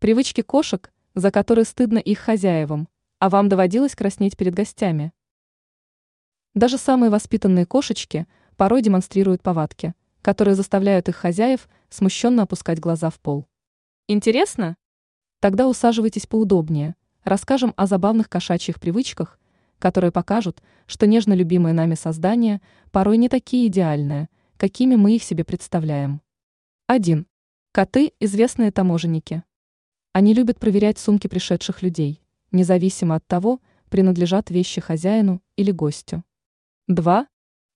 Привычки кошек, за которые стыдно их хозяевам, а вам доводилось краснеть перед гостями. Даже самые воспитанные кошечки порой демонстрируют повадки, которые заставляют их хозяев смущенно опускать глаза в пол. Интересно? Тогда усаживайтесь поудобнее, расскажем о забавных кошачьих привычках, которые покажут, что нежно любимые нами создания порой не такие идеальные, какими мы их себе представляем. 1. Коты – известные таможенники. Они любят проверять сумки пришедших людей, независимо от того, принадлежат вещи хозяину или гостю. 2.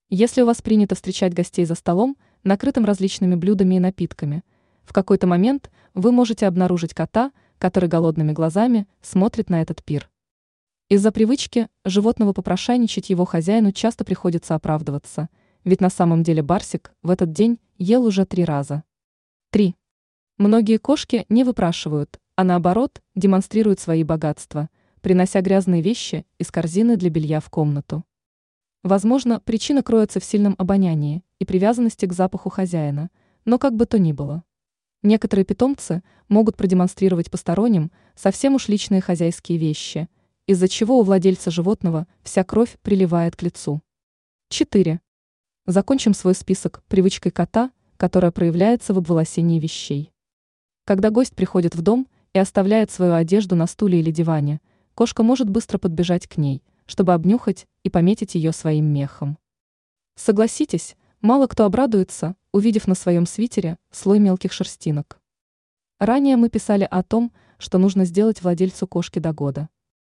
Если у вас принято встречать гостей за столом, накрытым различными блюдами и напитками, в какой-то момент вы можете обнаружить кота, который голодными глазами смотрит на этот пир. Из-за привычки животного попрошайничать его хозяину часто приходится оправдываться, ведь на самом деле Барсик в этот день ел уже три раза. 3. Многие кошки не выпрашивают, а наоборот демонстрируют свои богатства, принося грязные вещи из корзины для белья в комнату. Возможно, причина кроется в сильном обонянии и привязанности к запаху хозяина, но как бы то ни было. Некоторые питомцы могут продемонстрировать посторонним совсем уж личные хозяйские вещи, из-за чего у владельца животного вся кровь приливает к лицу. 4. Закончим свой список привычкой кота, которая проявляется в обволосении вещей. Когда гость приходит в дом и оставляет свою одежду на стуле или диване, кошка может быстро подбежать к ней, чтобы обнюхать и пометить ее своим мехом. Согласитесь, мало кто обрадуется, увидев на своем свитере слой мелких шерстинок. Ранее мы писали о том, что нужно сделать владельцу кошки до года.